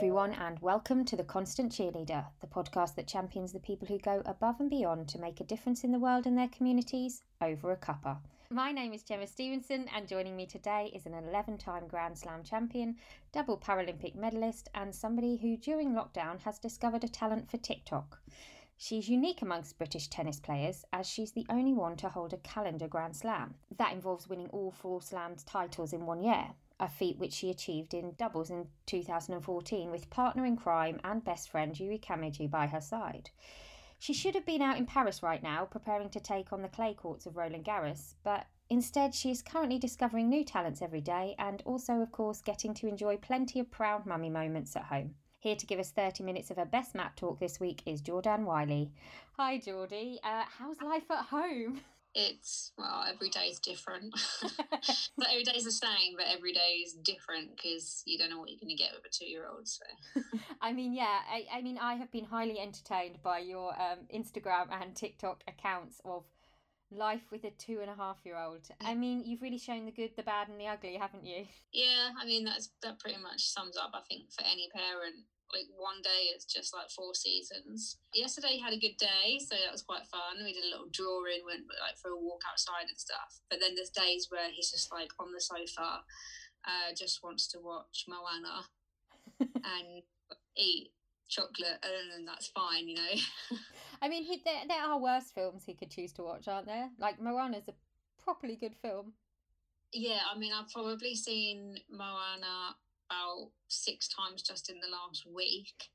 Everyone, and welcome to The Constant Cheerleader, the podcast that champions the people who go above and beyond to make a difference in the world and their communities over a cuppa. My name is Gemma Stevenson, and joining me today is an 11 time Grand Slam champion, double Paralympic medalist, and somebody who during lockdown has discovered a talent for TikTok. She's unique amongst British tennis players as she's the only one to hold a calendar Grand Slam. That involves winning all four Slams titles in one year, a feat which she achieved in doubles in 2014 with partner in crime and best friend Yui Kamiji by her side. She should have been out in Paris right now preparing to take on the clay courts of Roland Garros, but instead she is currently discovering new talents every day and also, of course, getting to enjoy plenty of proud mummy moments at home. Here to give us 30 minutes of her best mat talk this week is Jordanne Whiley. Hi, Geordie. Uh, how's life at home? it's well every day is different. But every day is the same but every day is different because you don't know what you're going to get with a two-year-old so. I mean yeah I, I mean i have been highly entertained by your um, instagram and tiktok accounts of life with a two and a half year old i mean you've really shown the good the bad and the ugly haven't you? Yeah i mean that's that pretty much sums up i think for any parent like one day is just like four seasons. Yesterday had a good day, so that was quite fun. We did a little drawing, went like for a walk outside and stuff. But then there's days where he's just like on the sofa, uh, just wants to watch Moana and eat chocolate, and then that's fine, you know. I mean, he, there, there are worse films he could choose to watch, aren't there? Like Moana's a properly good film. Yeah, I mean, I've probably seen Moana about six times just in the last week.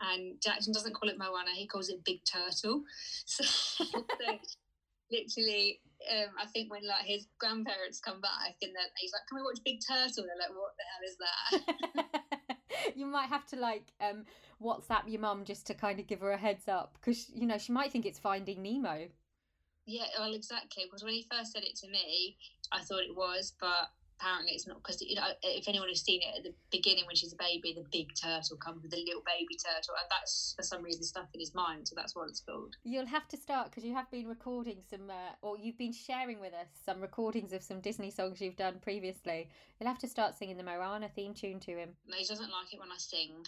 And Jackson doesn't call it Moana, he calls it Big Turtle. So, so literally, um, I think when like his grandparents come back and then he's like, "Can we watch Big Turtle?" They're like, "What the hell is that?" you might have to like um, WhatsApp your mum just to kind of give her a heads up because you know she might think it's Finding Nemo. Yeah, well, exactly. Because when he first said it to me, I thought it was, but apparently it's not because you know if anyone has seen it at the beginning when she's a baby the big turtle comes with the little baby turtle and that's for some reason stuck in his mind so that's what it's called. You'll have to start because you have been recording some uh, or you've been sharing with us some recordings of some disney songs you've done previously. You'll have to start singing the moana theme tune to him. He doesn't like it when i sing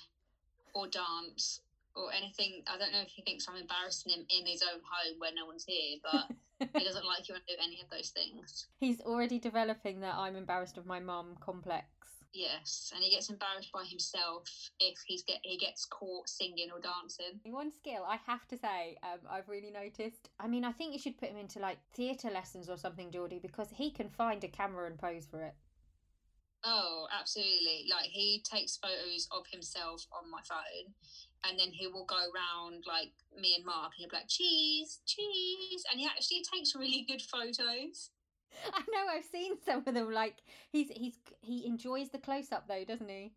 or dance or anything. I don't know if he thinks I'm embarrassing him in his own home where no one's here, but he doesn't like you to do any of those things. He's already developing that I'm embarrassed of my mum complex. Yes, and he gets embarrassed by himself if he's get he gets caught singing or dancing. One skill I have to say, um, I've really noticed. I mean, I think you should put him into like theatre lessons or something, Geordie, because he can find a camera and pose for it. Oh, absolutely! Like he takes photos of himself on my phone, and then he will go around like me and Mark, and he'll be like, cheese, cheese. And he actually takes really good photos. I know, I've seen some of them. Like he's he's he enjoys the close up though, doesn't he?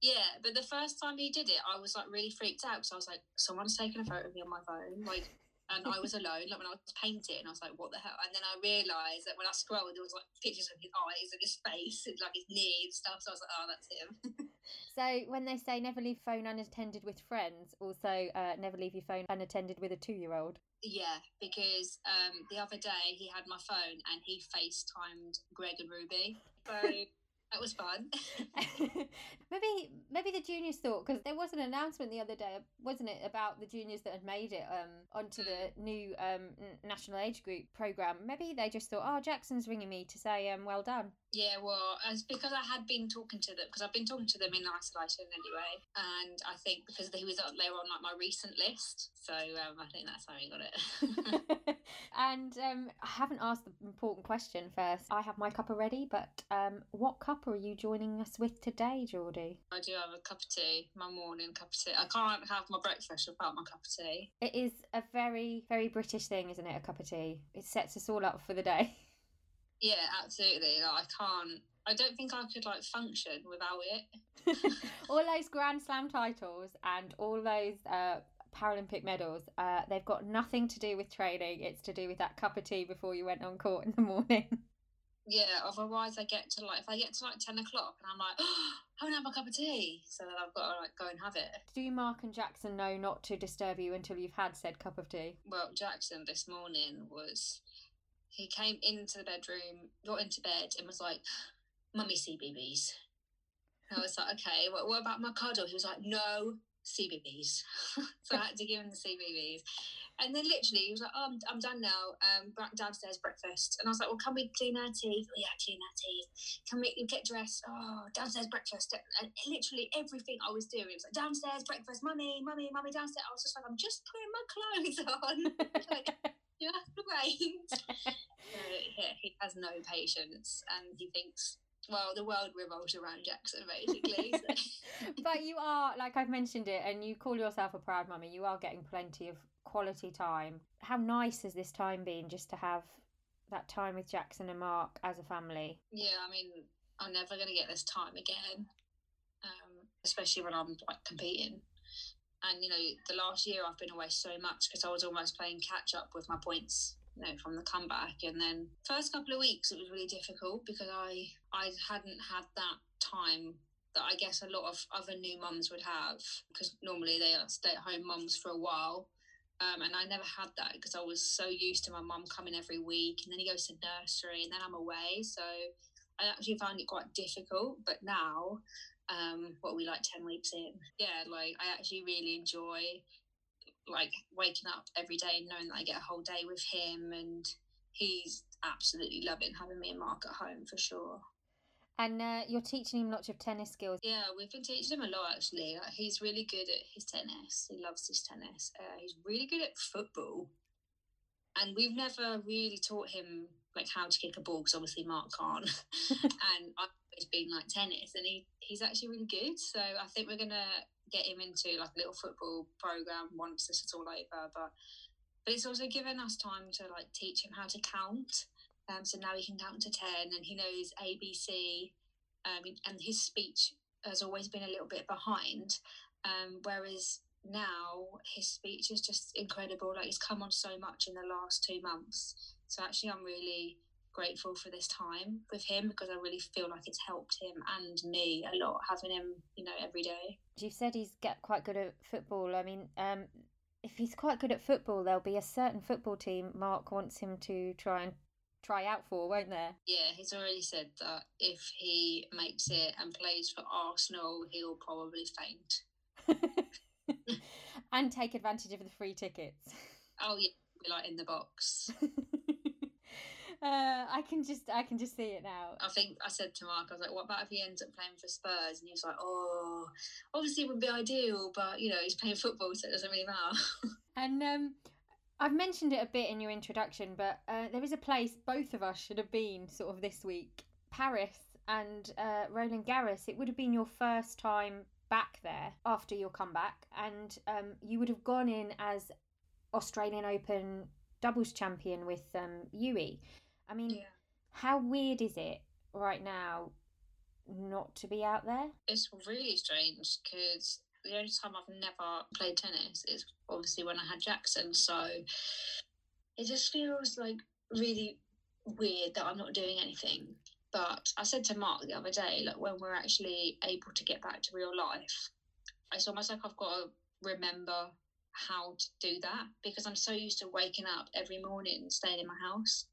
Yeah, but the first time he did it, I was like really freaked out because I was like, someone's taking a photo of me on my phone. Like and I was alone, like when I was painting, I was like, what the hell? And then I realised that when I scrolled, there was like pictures of his eyes and his face and like his knee and stuff. So I was like, oh, that's him. so when they say never leave phone unattended with friends, also uh, never leave your phone unattended with a two year old. Yeah, because um, the other day he had my phone and he FaceTimed Greg and Ruby. So that was fun. maybe maybe the juniors thought because there was an announcement the other day, wasn't it, about the juniors that had made it um, onto the mm. new um, national age group program. Maybe they just thought, oh, Jackson's ringing me to say um, well done. Yeah, well, as because I had been talking to them because I've been talking to them in isolation anyway, and I think because he was they were on like my recent list, so um, I think that's how he got it. and um, I haven't asked the important question first. I have my cuppa ready, but um, what cup are you joining us with today, Geordie? I do have a cup of tea, my morning cup of tea. I can't have my breakfast without my cup of tea. It is a very, very British thing, isn't it? A cup of tea. It sets us all up for the day. Yeah, absolutely. Like, I can't. I don't think I could like function without it. all those Grand Slam titles and all those uh, Paralympic medals, uh, they've got nothing to do with training. It's to do with that cup of tea before you went on court in the morning. Yeah, otherwise I get to like if I get to like ten o'clock and I'm like, oh, I don't have a cup of tea, so then I've got to like go and have it. Do Mark and Jackson know not to disturb you until you've had said cup of tea? Well, Jackson this morning was he came into the bedroom, got into bed, and was like, "Mummy CBeebies." And I was like, okay, what, what about my cuddle? He was like, no, CBeebies. so I had to give him the CBeebies. And then literally he was like, oh, I'm, I'm done now. Um, downstairs breakfast. And I was like, well, can we clean our teeth? Oh, yeah, clean our teeth. Can we get dressed? Oh, downstairs breakfast. And literally everything I was doing was like, downstairs breakfast, mummy, mummy, mummy, downstairs. I was just like, I'm just putting my clothes on. like, you have to wait. so, yeah, he has no patience and he thinks well, the world revolves around Jackson, basically. So. but you are, like I've mentioned it, and you call yourself a proud mummy. You are getting plenty of quality time. How nice has this time been just to have that time with Jackson and Mark as a family? Yeah, I mean, I'm never going to get this time again, um, especially when I'm like competing. And you know, the last year I've been away so much because I was almost playing catch up with my points, you know, from the comeback. And then first couple of weeks it was really difficult because I I hadn't had that time that I guess a lot of other new mums would have because normally they are stay at home mums for a while. Um, and I never had that because I was so used to my mum coming every week, and then he goes to nursery, and then I'm away. So I actually found it quite difficult. But now, um, what we like ten weeks in, yeah, like I actually really enjoy like waking up every day and knowing that I get a whole day with him, and he's absolutely loving having me and Mark at home for sure. And uh, you're teaching him lots of tennis skills. Yeah, we've been teaching him a lot actually. Like, he's really good at his tennis. He loves his tennis. Uh, he's really good at football, and we've never really taught him like how to kick a ball because obviously Mark can't. and I've always been like tennis, and he he's actually really good. So I think we're gonna get him into like a little football program once this is all over. But but it's also given us time to like teach him how to count um, so now he can count to 10 and he knows ABC. Um, and his speech has always been a little bit behind. Um, whereas now his speech is just incredible. Like he's come on so much in the last two months. So actually, I'm really grateful for this time with him because I really feel like it's helped him and me a lot having him, you know, every day. You said he's get quite good at football. I mean, um, if he's quite good at football, there'll be a certain football team Mark wants him to try and try out for, won't there? Yeah, he's already said that if he makes it and plays for Arsenal, he'll probably faint. and take advantage of the free tickets. Oh yeah, be like in the box. Uh, I can just I can just see it now. I think I said to Mark, I was like, "What about if he ends up playing for Spurs?" And he was like, "Oh, obviously it would be ideal, but you know he's playing football, so it doesn't really matter." and um, I've mentioned it a bit in your introduction, but uh, there is a place both of us should have been sort of this week Paris and uh, Roland Garros. It would have been your first time back there after your comeback, and um, you would have gone in as Australian Open doubles champion with um, Yui. I mean, yeah. how weird is it right now not to be out there? It's really strange because the only time I've never played tennis is obviously when I had Jackson. So it just feels like really weird that I'm not doing anything. But I said to Mark the other day, like when we're actually able to get back to real life, it's almost like I've got to remember how to do that because I'm so used to waking up every morning and staying in my house.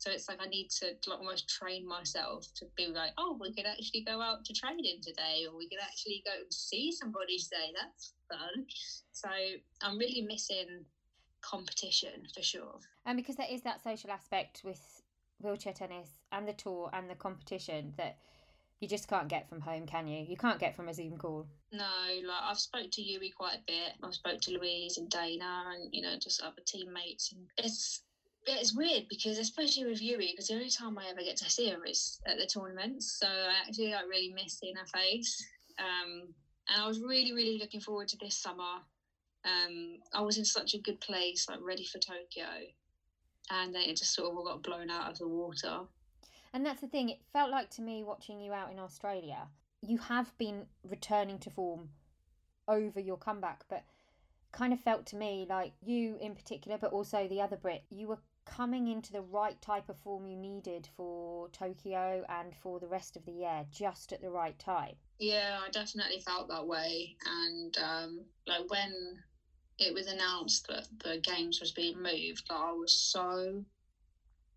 So it's like I need to like almost train myself to be like, oh, we could actually go out to training today, or we could actually go and see somebody today. That's fun. So I'm really missing competition for sure. And because there is that social aspect with wheelchair tennis and the tour and the competition that you just can't get from home, can you? You can't get from a Zoom call. No, like I've spoke to Yui quite a bit. I've spoke to Louise and Dana and you know just other teammates, and it's it's weird because especially with Yui, because the only time I ever get to see her is at the tournaments. So I actually like really miss seeing her face. Um, and I was really, really looking forward to this summer. Um, I was in such a good place, like ready for Tokyo, and then it just sort of all got blown out of the water. And that's the thing. It felt like to me watching you out in Australia, you have been returning to form over your comeback, but kind of felt to me like you in particular, but also the other Brit, you were coming into the right type of form you needed for Tokyo and for the rest of the year, just at the right time. Yeah, I definitely felt that way. And um, like when it was announced that the games was being moved, like I was so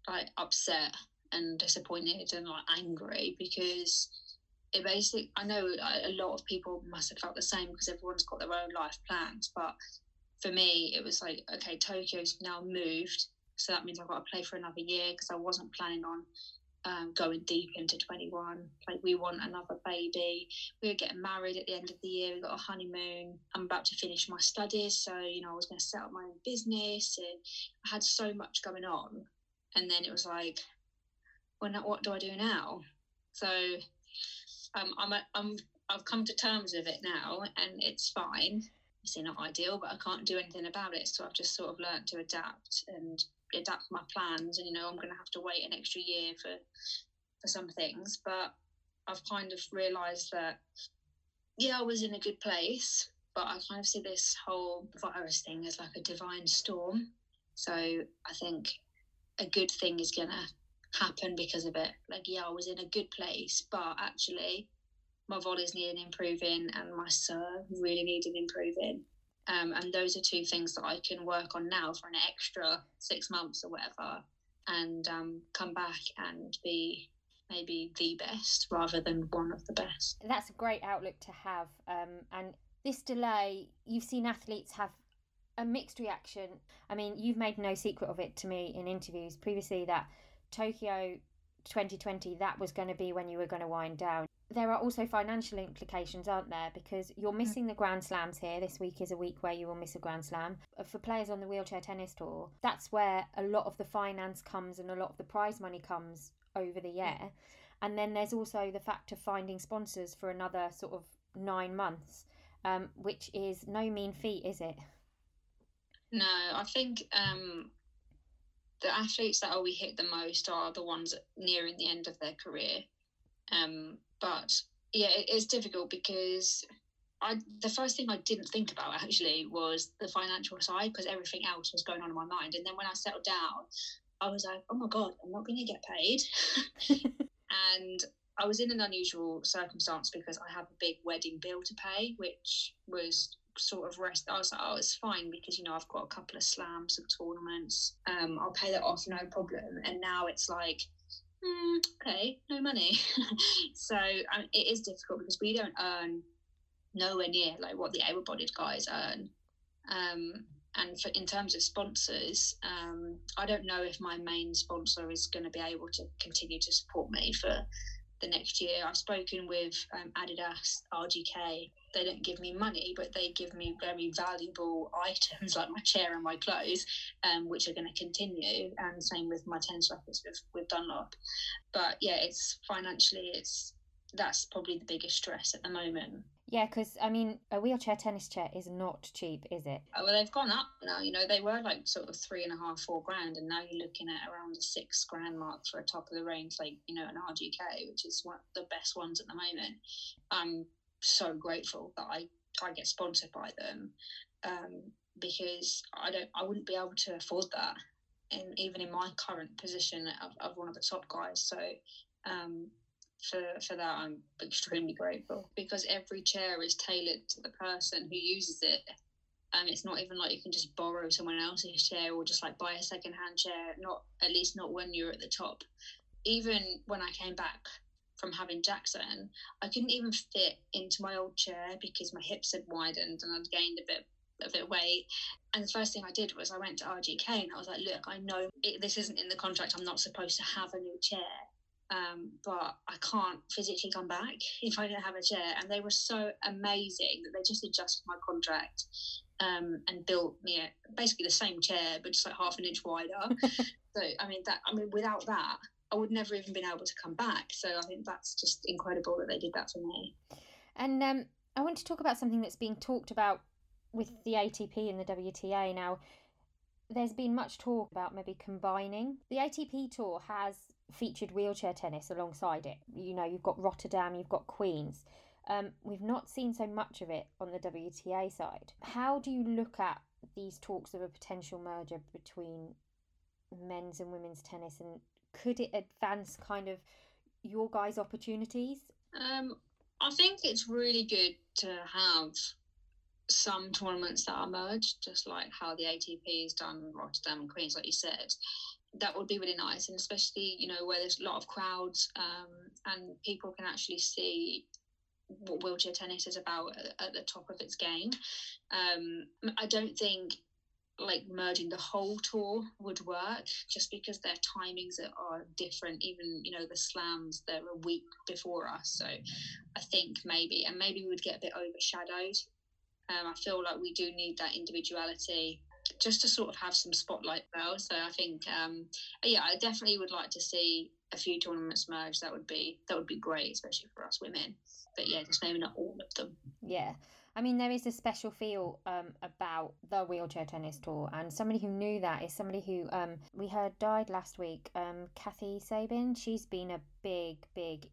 like upset and disappointed and like angry because it basically, I know a lot of people must have felt the same because everyone's got their own life plans. But for me, it was like, okay, Tokyo's now moved. So that means I've got to play for another year because I wasn't planning on um, going deep into 21. Like, we want another baby. We were getting married at the end of the year. We got a honeymoon. I'm about to finish my studies. So, you know, I was going to set up my own business. And I had so much going on. And then it was like, well, now what do I do now? So, um, I'm, a, I'm, I've come to terms with it now and it's fine. It's not ideal, but I can't do anything about it. So I've just sort of learned to adapt and adapt my plans and you know i'm going to have to wait an extra year for for some things but i've kind of realized that yeah i was in a good place but i kind of see this whole virus thing as like a divine storm so i think a good thing is going to happen because of it like yeah i was in a good place but actually my volley's needing improving and my serve really needed improving um, and those are two things that I can work on now for an extra six months or whatever, and um, come back and be maybe the best rather than one of the best. That's a great outlook to have. Um, and this delay, you've seen athletes have a mixed reaction. I mean, you've made no secret of it to me in interviews previously that Tokyo 2020, that was going to be when you were going to wind down there are also financial implications, aren't there? Because you're mm. missing the Grand Slams here. This week is a week where you will miss a Grand Slam. Uh, for players on the wheelchair tennis tour, that's where a lot of the finance comes and a lot of the prize money comes over the year. And then there's also the fact of finding sponsors for another sort of nine months, um, which is no mean feat, is it? No, I think um, the athletes that will be hit the most are the ones nearing the end of their career. Um, but yeah, it is difficult because I the first thing I didn't think about actually was the financial side because everything else was going on in my mind. And then when I settled down, I was like, oh my god, I'm not going to get paid. and I was in an unusual circumstance because I have a big wedding bill to pay, which was sort of rest. I was like, oh, it's fine because you know I've got a couple of slams and tournaments. Um, I'll pay that off, no problem. And now it's like mm, okay, no money. so um, it is difficult because we don't earn nowhere near like what the able-bodied guys earn. Um, and for, in terms of sponsors, um, I don't know if my main sponsor is going to be able to continue to support me for the next year. I've spoken with um, Adidas, RGK. They don't give me money, but they give me very valuable items like my chair and my clothes, um, which are going to continue. And same with my tennis rackets with, with Dunlop. But yeah, it's financially, it's that's probably the biggest stress at the moment. Yeah, because I mean, a wheelchair tennis chair is not cheap, is it? Oh, well, they've gone up now. You know, they were like sort of three and a half, four grand, and now you're looking at around the six grand mark for a top of the range, like you know, an RGK, which is one of the best ones at the moment. I'm so grateful that I I get sponsored by them um, because I don't, I wouldn't be able to afford that, and even in my current position of, of one of the top guys. So um, for, for that I'm extremely grateful because every chair is tailored to the person who uses it. And it's not even like you can just borrow someone else's chair or just like buy a second hand chair, not at least not when you're at the top. Even when I came back from having Jackson, I couldn't even fit into my old chair because my hips had widened and I'd gained a bit a bit of weight. And the first thing I did was I went to RGK and I was like, look, I know it, this isn't in the contract. I'm not supposed to have a new chair um, but I can't physically come back if I don't have a chair. And they were so amazing that they just adjusted my contract um, and built me a, basically the same chair, but just like half an inch wider. so I mean that I mean without that, I would never even been able to come back. So I think that's just incredible that they did that for me. And um, I want to talk about something that's being talked about with the ATP and the WTA now. There's been much talk about maybe combining. The ATP tour has featured wheelchair tennis alongside it. You know, you've got Rotterdam, you've got Queens. Um, we've not seen so much of it on the WTA side. How do you look at these talks of a potential merger between men's and women's tennis, and could it advance kind of your guys' opportunities? Um, I think it's really good to have some tournaments that are merged, just like how the ATP has done Rotterdam and Queens, like you said that would be really nice, and especially you know where there's a lot of crowds um, and people can actually see what wheelchair tennis is about at, the top of its game. Um, I don't think like merging the whole tour would work just because their timings are different even you know the slams they're a week before us. So i think maybe and maybe we would get a bit overshadowed. Um, i feel like we do need that individuality just to sort of have some spotlight well so i think um, yeah i definitely would like to see a few tournaments merge that would be that would be great especially for us women. But yeah just maybe not all of them. Yeah I mean, there is a special feel um, about the wheelchair tennis tour, and somebody who knew that is somebody who um, we heard died last week. Um, Kathy Sabin. She's been a big, big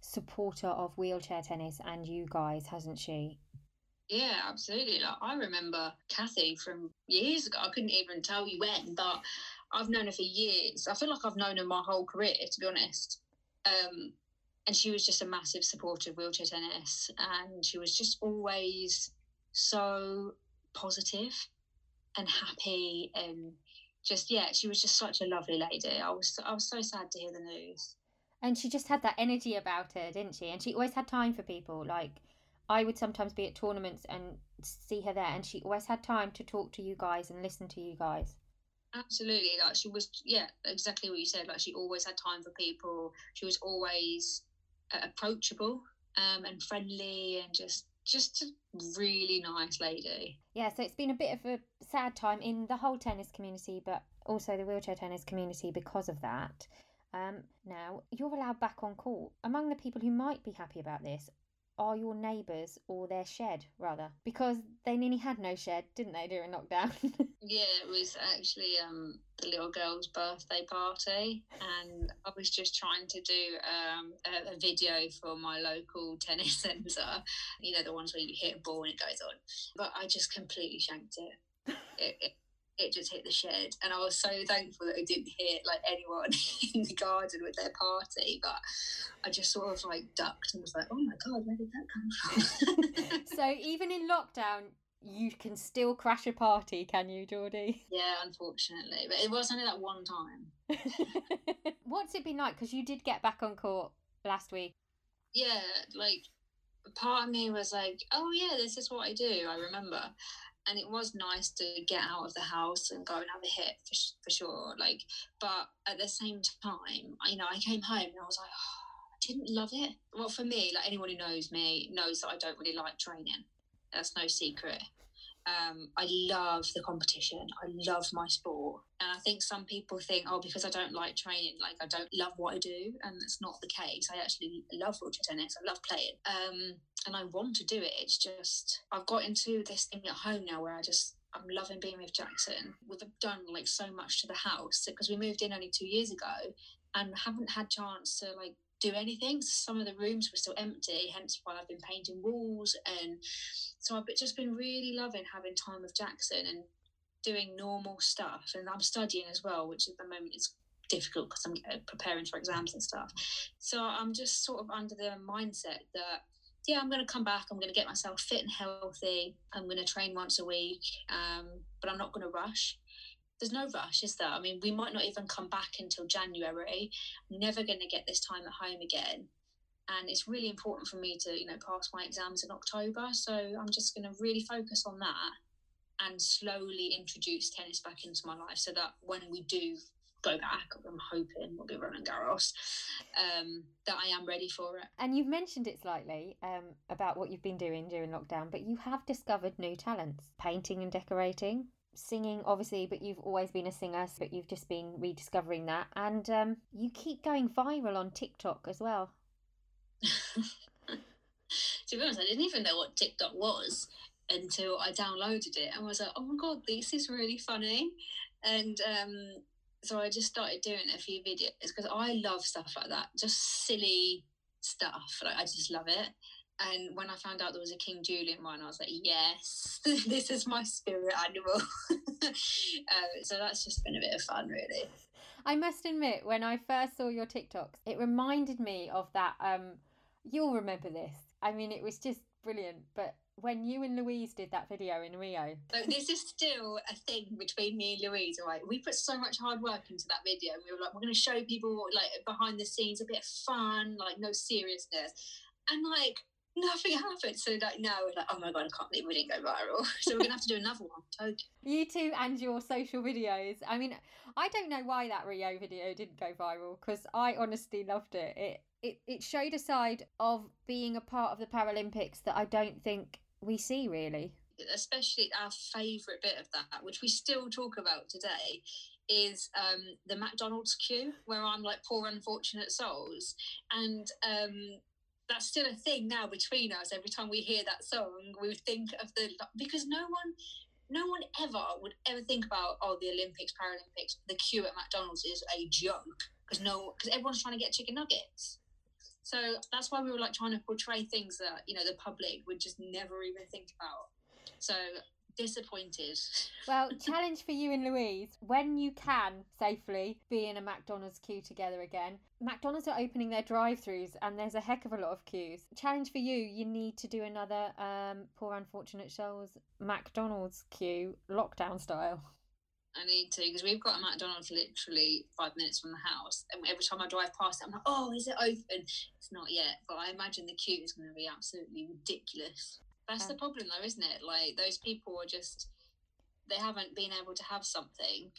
supporter of wheelchair tennis and you guys, hasn't she? Yeah, absolutely. Like I remember Kathy from years ago. I couldn't even tell you when, but I've known her for years. I feel like I've known her my whole career, to be honest. Um, and she was just a massive supporter of wheelchair tennis and she was just always so positive and happy and just yeah she was just such a lovely lady. I was i was so sad to hear the news. And she just had that energy about her didn't she? And she always had time for people. Like i would sometimes be at tournaments and see her there and she always had time to talk to you guys and listen to you guys. Absolutely. Like she was yeah exactly what you said. Like she always had time for people. She was always approachable um, and friendly and just just a really nice lady. Yeah, so it's been a bit of a sad time in the whole tennis community, but also the wheelchair tennis community because of that. Um, now, you're allowed back on court. Among the people who might be happy about this are your neighbours or their shed rather? Because they nearly had no shed didn't they during lockdown? Yeah it was actually um, the little girl's birthday party and i was just trying to do um, a, a, video for my local tennis centre you know the ones where you hit a ball and it goes on. But i just completely shanked it, it, it it just hit the shed. And I was so thankful that it didn't hit like anyone in the garden with their party. But I just sort of like ducked and was like, oh my God, where did that come from? so even in lockdown, you can still crash a party, can you, Geordie? Yeah, unfortunately. But it was only that one time. What's it been like? Because you did get back on court last week. Yeah, like part of me was like, oh yeah, this is what I do. I remember and it was nice to get out of the house and go and have a hit for, for sure like but at the same time you know i came home and i was like oh, i didn't love it well for me like anyone who knows me knows that i don't really like training that's no secret um, I love the competition. I love my sport. And I think some people think, oh, because I don't like training, like I don't love what I do. And that's not the case. I actually love wheelchair tennis. I love playing. Um, and I want to do it. It's just, I've got into this thing at home now where I just, I'm loving being with Jackson. We've done like so much to the house because we moved in only two years ago and haven't had chance to like do anything. Some of the rooms were still empty, hence why I've been painting walls. And so I've just been really loving having time with Jackson and doing normal stuff. And I'm studying as well, which at the moment is difficult because I'm uh, preparing for exams and stuff. So I'm just sort of under the mindset that. Yeah, I'm going to come back. I'm going to get myself fit and healthy. I'm going to train once a week, um, but I'm not going to rush there's no rush, is there? I mean, we might not even come back until January. I'm never going to get this time at home again. And it's really important for me to, you know, pass my exams in October. So I'm just going to really focus on that and slowly introduce tennis back into my life so that when we do go back, I'm hoping we'll be Roland Garros, um, that I am ready for it. And you've mentioned it slightly um, about what you've been doing during lockdown, but you have discovered new talents painting and decorating singing obviously but you've always been a singer but you've just been rediscovering that. And um, you keep going viral on tiktok as well. To be honest i didn't even know what tiktok was until i downloaded it and was like oh my god this is really funny. And um, so i just started doing a few videos because i love stuff like that just silly stuff like i just love it and when I found out there was a King Julien one, I was like, yes, this is my spirit animal. um, so that's just been a bit of fun, really. I must admit, when I first saw your TikToks, it reminded me of that. Um, you'll remember this. I mean, it was just brilliant. But when you and Louise did that video in Rio. So this is still a thing between me and Louise, right? We put so much hard work into that video and we were like, we're going to show people like behind the scenes a bit of fun, like no seriousness. And like, nothing happened. So like now we're like, oh my god, I can't believe we didn't go viral. So we're gonna have to do another one. Totally. You two and your social videos. I mean, I don't know why that Rio video didn't go viral because I honestly loved it. It it it showed a side of being a part of the Paralympics that I don't think we see really. Especially our favourite bit of that, which we still talk about today, is um, the McDonald's queue where I'm like poor unfortunate souls, and um, that's still a thing now between us. Every time we hear that song, we would think of the because no one, no one ever would ever think about oh the Olympics, Paralympics, the queue at McDonald's is a joke because no because everyone's trying to get chicken nuggets. So that's why we were like trying to portray things that you know the public would just never even think about. So disappointed. Well, challenge for you and Louise when you can safely be in a McDonald's queue together again. McDonald's are opening their drive-throughs and there's a heck of a lot of queues. Challenge for you, you need to do another um, Poor Unfortunate Souls McDonald's queue lockdown style. I need to because we've got a McDonald's literally five minutes from the house, and every time I drive past it, I'm like, "Oh, is it open?" It's not yet, but I imagine the queue is going to be absolutely ridiculous. That's the problem, though, isn't it? Like those people are just they haven't been able to have something,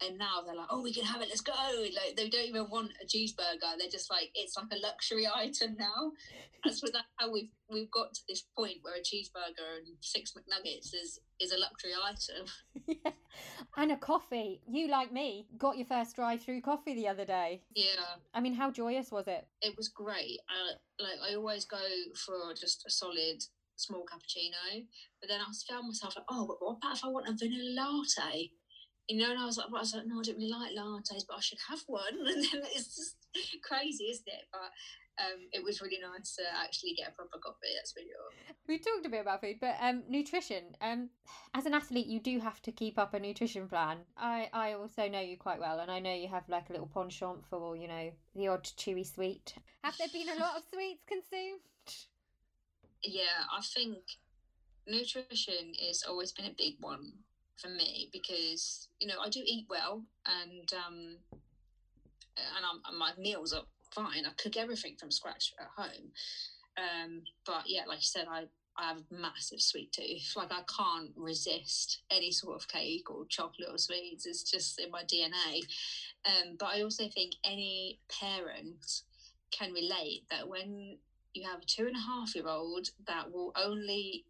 and now they're like, "Oh, we can have it. Let's go!" Like they don't even want a cheeseburger. They're just like it's like a luxury item now. That's what that's how we've we've got to this point where a cheeseburger and six McNuggets is is a luxury item. yeah. And a coffee. You like me got your first drive-through coffee the other day. Yeah. I mean, how joyous was it? It was great. Uh, like I always go for just a solid small cappuccino. But then I found myself like, oh, but what about if I want a vanilla latte? You know, and I was like, well, I was like, no, I don't really like lattes, but I should have one. And then it's just crazy, isn't it? But um, it was really nice to actually get a proper coffee. That's really cool. We talked a bit about food, but um, nutrition. Um, as an athlete, you do have to keep up a nutrition plan. I, I also know you quite well, and I know you have like a little penchant for you know the odd chewy sweet. Have there been a lot of sweets consumed? yeah, I think nutrition has always been a big one for me because you know I do eat well and um and, I'm, my meals are fine. I cook everything from scratch at home. Um, but yeah, like I said, I I have a massive sweet tooth. Like I can't resist any sort of cake or chocolate or sweets. It's just in my DNA. Um, but I also think any parent can relate that when you have a two and a half year old that will only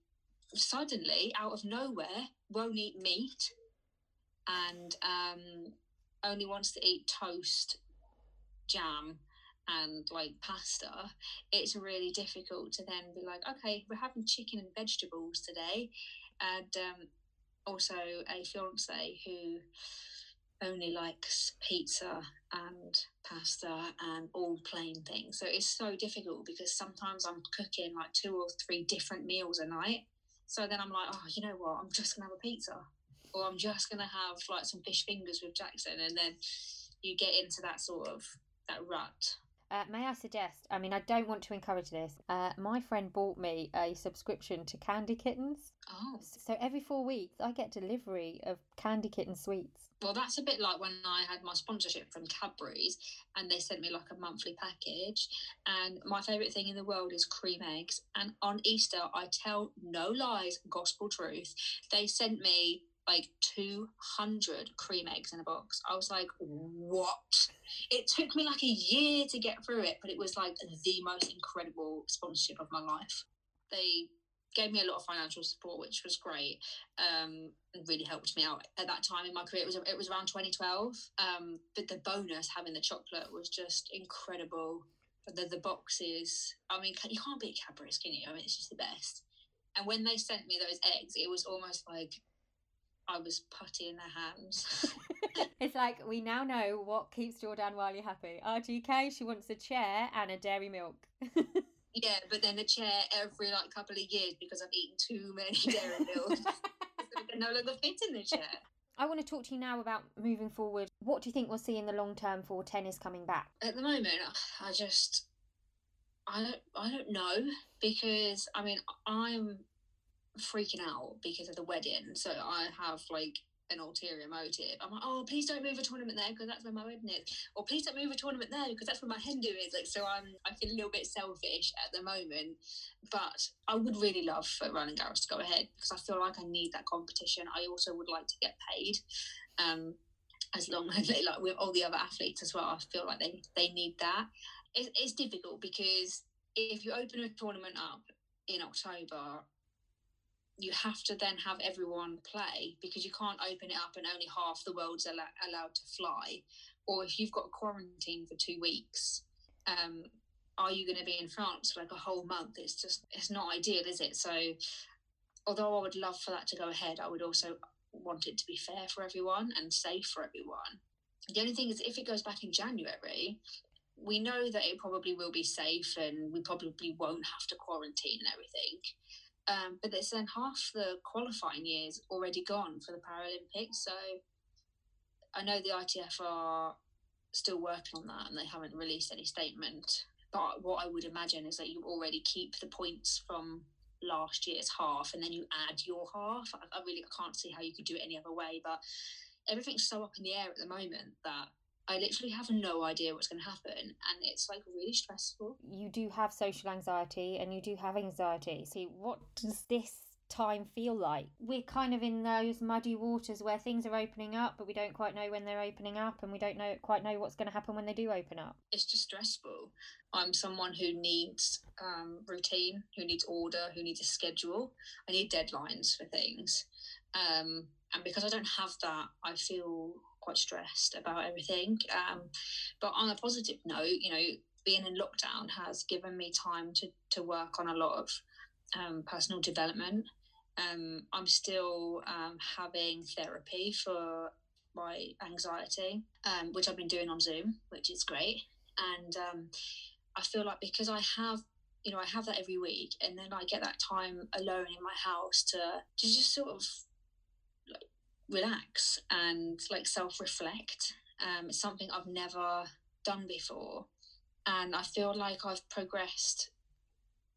suddenly out of nowhere won't eat meat and um, only wants to eat toast jam and like pasta it's really difficult to then be like okay we're having chicken and vegetables today and um, also a fiance who only likes pizza and pasta and all plain things. So it's so difficult because sometimes I'm cooking like two or three different meals a night. So then I'm like, oh, you know what? I'm just gonna have a pizza, or I'm just gonna have like some fish fingers with Jackson, and then you get into that sort of that rut. Uh, may I suggest? I mean, I don't want to encourage this. Uh, my friend bought me a subscription to Candy Kittens. Oh. So every four weeks, I get delivery of Candy Kitten sweets. Well, that's a bit like when I had my sponsorship from Cadbury's and they sent me like a monthly package. And my favourite thing in the world is cream eggs. And on Easter, I tell no lies, gospel truth, they sent me like 200 cream eggs in a box. I was like, what? It took me like a year to get through it, but it was like the most incredible sponsorship of my life. They gave me a lot of financial support, which was great. Um, and really helped me out at that time in my career. It was it was around 2012. Um, but the bonus having the chocolate was just incredible. The the boxes, I mean, you can't beat Cadbury's, can you? I mean, it's just the best. And when they sent me those eggs, it was almost like I was putty in their hands. it's like we now know what keeps Jordanne Whiley happy. RGK, she wants a chair and a dairy milk. yeah, but then a chair every like couple of years because I've eaten too many dairy milk. I can no longer fit in the chair. I want to talk to you now about moving forward. What do you think we'll see in the long term for tennis coming back? At the moment, I just I don't I don't know because I mean I'm freaking out because of the wedding. So I have like an ulterior motive. I'm like, oh, please don't move a tournament there because that's where my wedding is, or please don't move a tournament there because that's where my hen do is. Like, so I'm I feel a little bit selfish at the moment, but I would really love for Roland Garros to go ahead because I feel like I need that competition. I also would like to get paid. Um, as long as they, like with all the other athletes as well, I feel like they they need that. It, it's difficult because if you open a tournament up in October you have to then have everyone play because you can't open it up and only half the world's al- allowed to fly. Or if you've got quarantine for two weeks, um, are you going to be in France for like a whole month? It's just, it's not ideal, is it? So, although I would love for that to go ahead, I would also want it to be fair for everyone and safe for everyone. The only thing is, if it goes back in January, we know that it probably will be safe and we probably won't have to quarantine and everything. Um, but there's then half the qualifying years already gone for the Paralympics. So I know the ITF are still working on that and they haven't released any statement. But what I would imagine is that you already keep the points from last year's half and then you add your half. I, I really I can't see how you could do it any other way. But everything's so up in the air at the moment that I literally have no idea what's going to happen, and it's like really stressful. You do have social anxiety and you do have anxiety. See, what does this time feel like? We're kind of in those muddy waters where things are opening up, but we don't quite know when they're opening up, and we don't know quite know what's going to happen when they do open up. It's just stressful. I'm someone who needs um, routine, who needs order, who needs a schedule. I need deadlines for things, um, and because I don't have that, I feel quite stressed about everything. Um, but on a positive note, you know, being in lockdown has given me time to, to work on a lot of um, personal development. Um, I'm still um, having therapy for my anxiety, um, which I've been doing on Zoom, which is great. And um, I feel like because I have you know, I have that every week, and then I get that time alone in my house to to just sort of relax and like self reflect. Um, it's something I've never done before. And I feel like I've progressed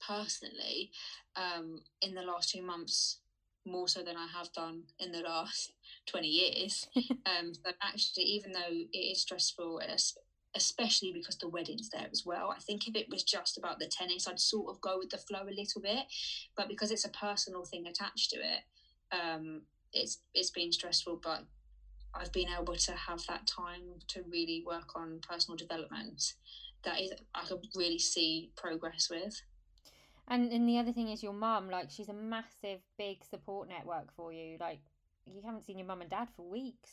personally um, in the last two months more so than I have done in the last 20 years. um, but actually, even though it is stressful, especially because the wedding's there as well, I think if it was just about the tennis, I'd sort of go with the flow a little bit. But because it's a personal thing attached to it, um, it's it's been stressful, but I've been able to have that time to really work on personal development. That is, I could really see progress with. And and the other thing is your mum, like she's a massive, big support network for you. Like you haven't seen your mum and dad for weeks.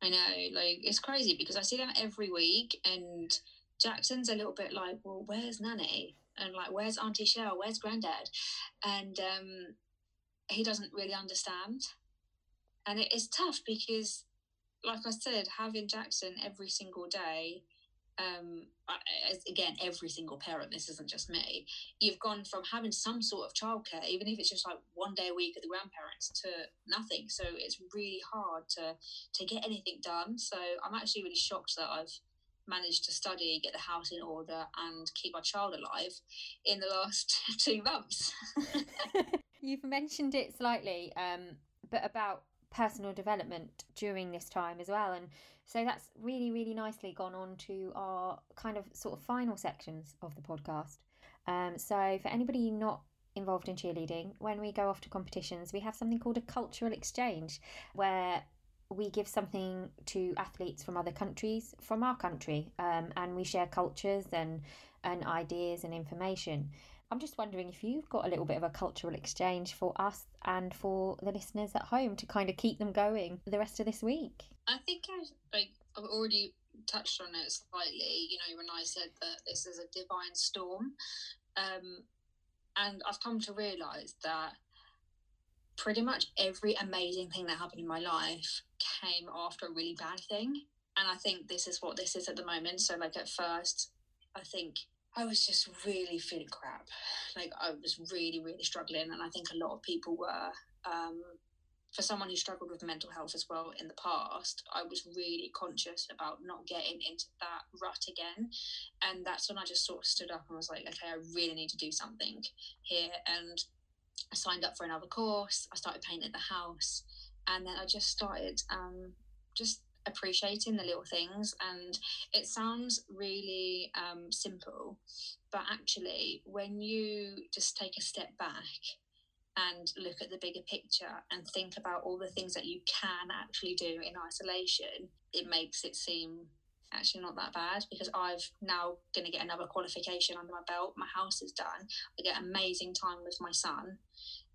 I know, like it's crazy because I see them every week, and Jackson's a little bit like, well, where's Nanny? And like, where's Auntie Shell? Where's Granddad? And um, he doesn't really understand. And it is tough because, like I said, having Jackson every single day, um, again, every single parent, this isn't just me, you've gone from having some sort of childcare, even if it's just like one day a week at the grandparents, to nothing. So it's really hard to, to get anything done. So I'm actually really shocked that I've managed to study, get the house in order, and keep my child alive in the last two months. You've mentioned it slightly, um, but about personal development during this time as well. And so that's really, really nicely gone on to our kind of sort of final sections of the podcast. Um, so for anybody not involved in cheerleading, when we go off to competitions, we have something called a cultural exchange where we give something to athletes from other countries from our country um, and we share cultures and, and ideas and information. I'm just wondering if you've got a little bit of a cultural exchange for us and for the listeners at home to kind of keep them going for the rest of this week. I think I like I've already touched on it slightly. You know, when I said that this is a divine storm, um, and I've come to realise that pretty much every amazing thing that happened in my life came after a really bad thing, and I think this is what this is at the moment. So, like at first, I think I was just really feeling crap. Like I was really, really struggling, and I think a lot of people were. Um, for someone who struggled with mental health as well in the past, I was really conscious about not getting into that rut again. And that's when I just sort of stood up and was like, okay, I really need to do something here. And I signed up for another course. I started painting the house, and then I just started um, just appreciating the little things. And it sounds really um, simple, but actually, when you just take a step back and look at the bigger picture and think about all the things that you can actually do in isolation, it makes it seem actually not that bad because I've now going to get another qualification under my belt. My house is done. I get amazing time with my son.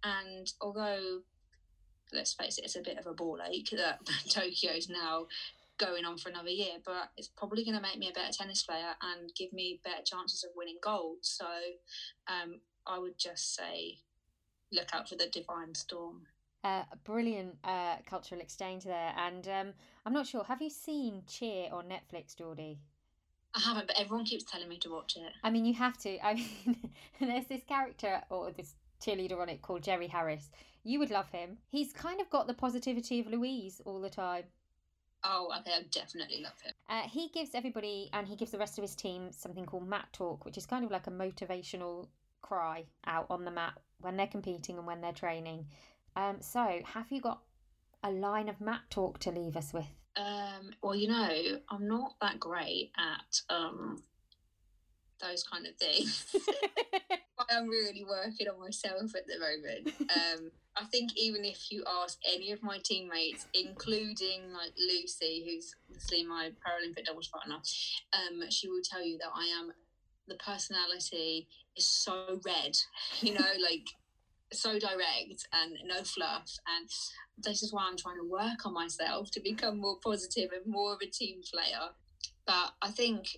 And although, let's face it, it's a bit of a ball ache that Tokyo's now going on for another year, but it's probably going to make me a better tennis player and give me better chances of winning gold. So um, I would just say look out for the divine storm. Uh, brilliant uh, cultural exchange there. And um, I'm not sure, have you seen Cheer on Netflix, Geordie? I haven't, but everyone keeps telling me to watch it. I mean, you have to. I mean, there's this character or this cheerleader on it called Jerry Harris. You would love him. He's kind of got the positivity of Louise all the time. Oh, okay, I definitely love him. Uh, he gives everybody and he gives the rest of his team something called mat talk, which is kind of like a motivational cry out on the mat when they're competing and when they're training. Um, so, have you got a line of mat talk to leave us with? Um, well, you know, I'm not that great at um, those kind of things. I'm really working on myself at the moment. Um, I think even if you ask any of my teammates, including like Lucy, who's obviously my Paralympic doubles partner, um, she will tell you that I am the personality is so red, you know, like so direct and no fluff. And this is why I'm trying to work on myself to become more positive and more of a team player. But I think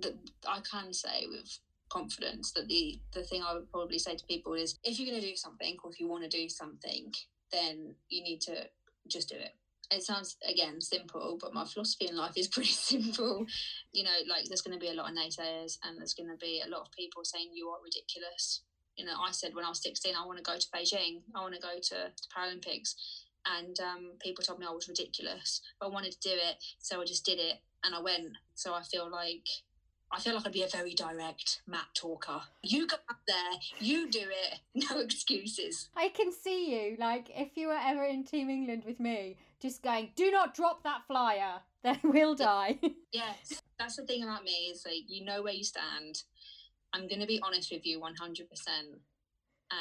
that I can say with confidence that the the thing I would probably say to people is if you're going to do something or if you want to do something, then you need to just do it it sounds again simple, but my philosophy in life is pretty simple. You know, like there's going to be a lot of naysayers, and there's going to be a lot of people saying you are ridiculous. You know, I said when I was 16, I want to go to Beijing, I want to go to, the Paralympics, and um, people told me I was ridiculous, but I wanted to do it, so I just did it, and I went. So I feel like I feel like I'd be a very direct mat talker. You go up there, you do it, no excuses. I can see you, like, if you were ever in Team England with me, just going, do not drop that flyer, they will die. yes, that's the thing about me is like, you know where you stand. I'm going to be honest with you 100%.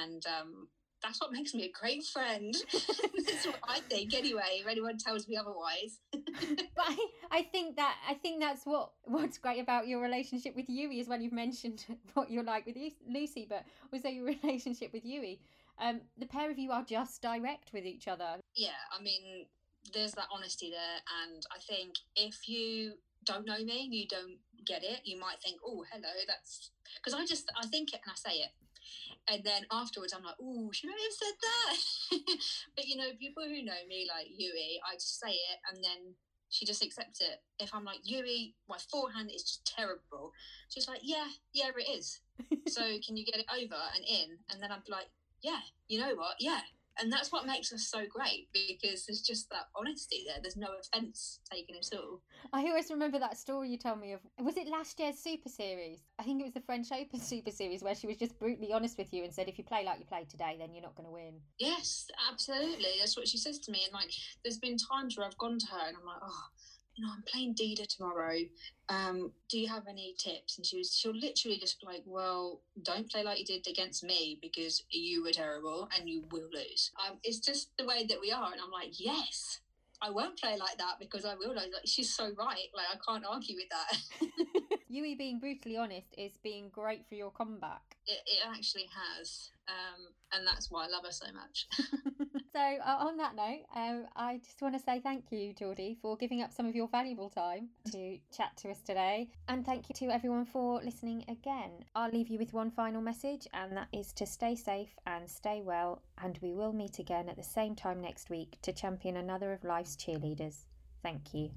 And um, that's what makes me a great friend. that's what I think, anyway. If anyone tells me otherwise. but I, I think that I think that's what what's great about your relationship with Yui as well. You've mentioned what you're like with Lucy, but also your relationship with Yui. Um, the pair of you are just direct with each other. Yeah, I mean, there's that honesty there, and I think if you don't know me, you don't get it. You might think, "Oh, hello," that's because I just I think it and I say it and then afterwards, I'm like, oh, should I have said that? but you know, people who know me, like Yui, I just say it and then she just accepts it. If I'm like, Yui, my forehand is just terrible, she's like, yeah, yeah, it is. so can you get it over and in? And then I'm like, yeah, you know what? Yeah, and that's what makes us so great because there's just that honesty there. There's no offence taken at all. I always remember that story you told me of. Was it last year's Super Series? I think it was the French Open Super Series where she was just brutally honest with you and said, if you play like you played today, then you're not going to win. Yes, absolutely. That's what she says to me. And like, there's been times where I've gone to her and I'm like, oh, you know, I'm playing Diede tomorrow. Um, do you have any tips? And she was, she'll literally just be like, well, don't play like you did against me because you were terrible and you will lose. Um, it's just the way that we are. And I'm like, yes, I won't play like that because I will lose. Like, she's so right. Like, I can't argue with that. Yui being brutally honest is being great for your comeback. It, it actually has. Um, and that's why I love her so much. so, uh, on that note, um, I just want to say thank you, Geordie, for giving up some of your valuable time to chat to us today. And thank you to everyone for listening again. I'll leave you with one final message, and that is to stay safe and stay well. And we will meet again at the same time next week to champion another of life's cheerleaders. Thank you.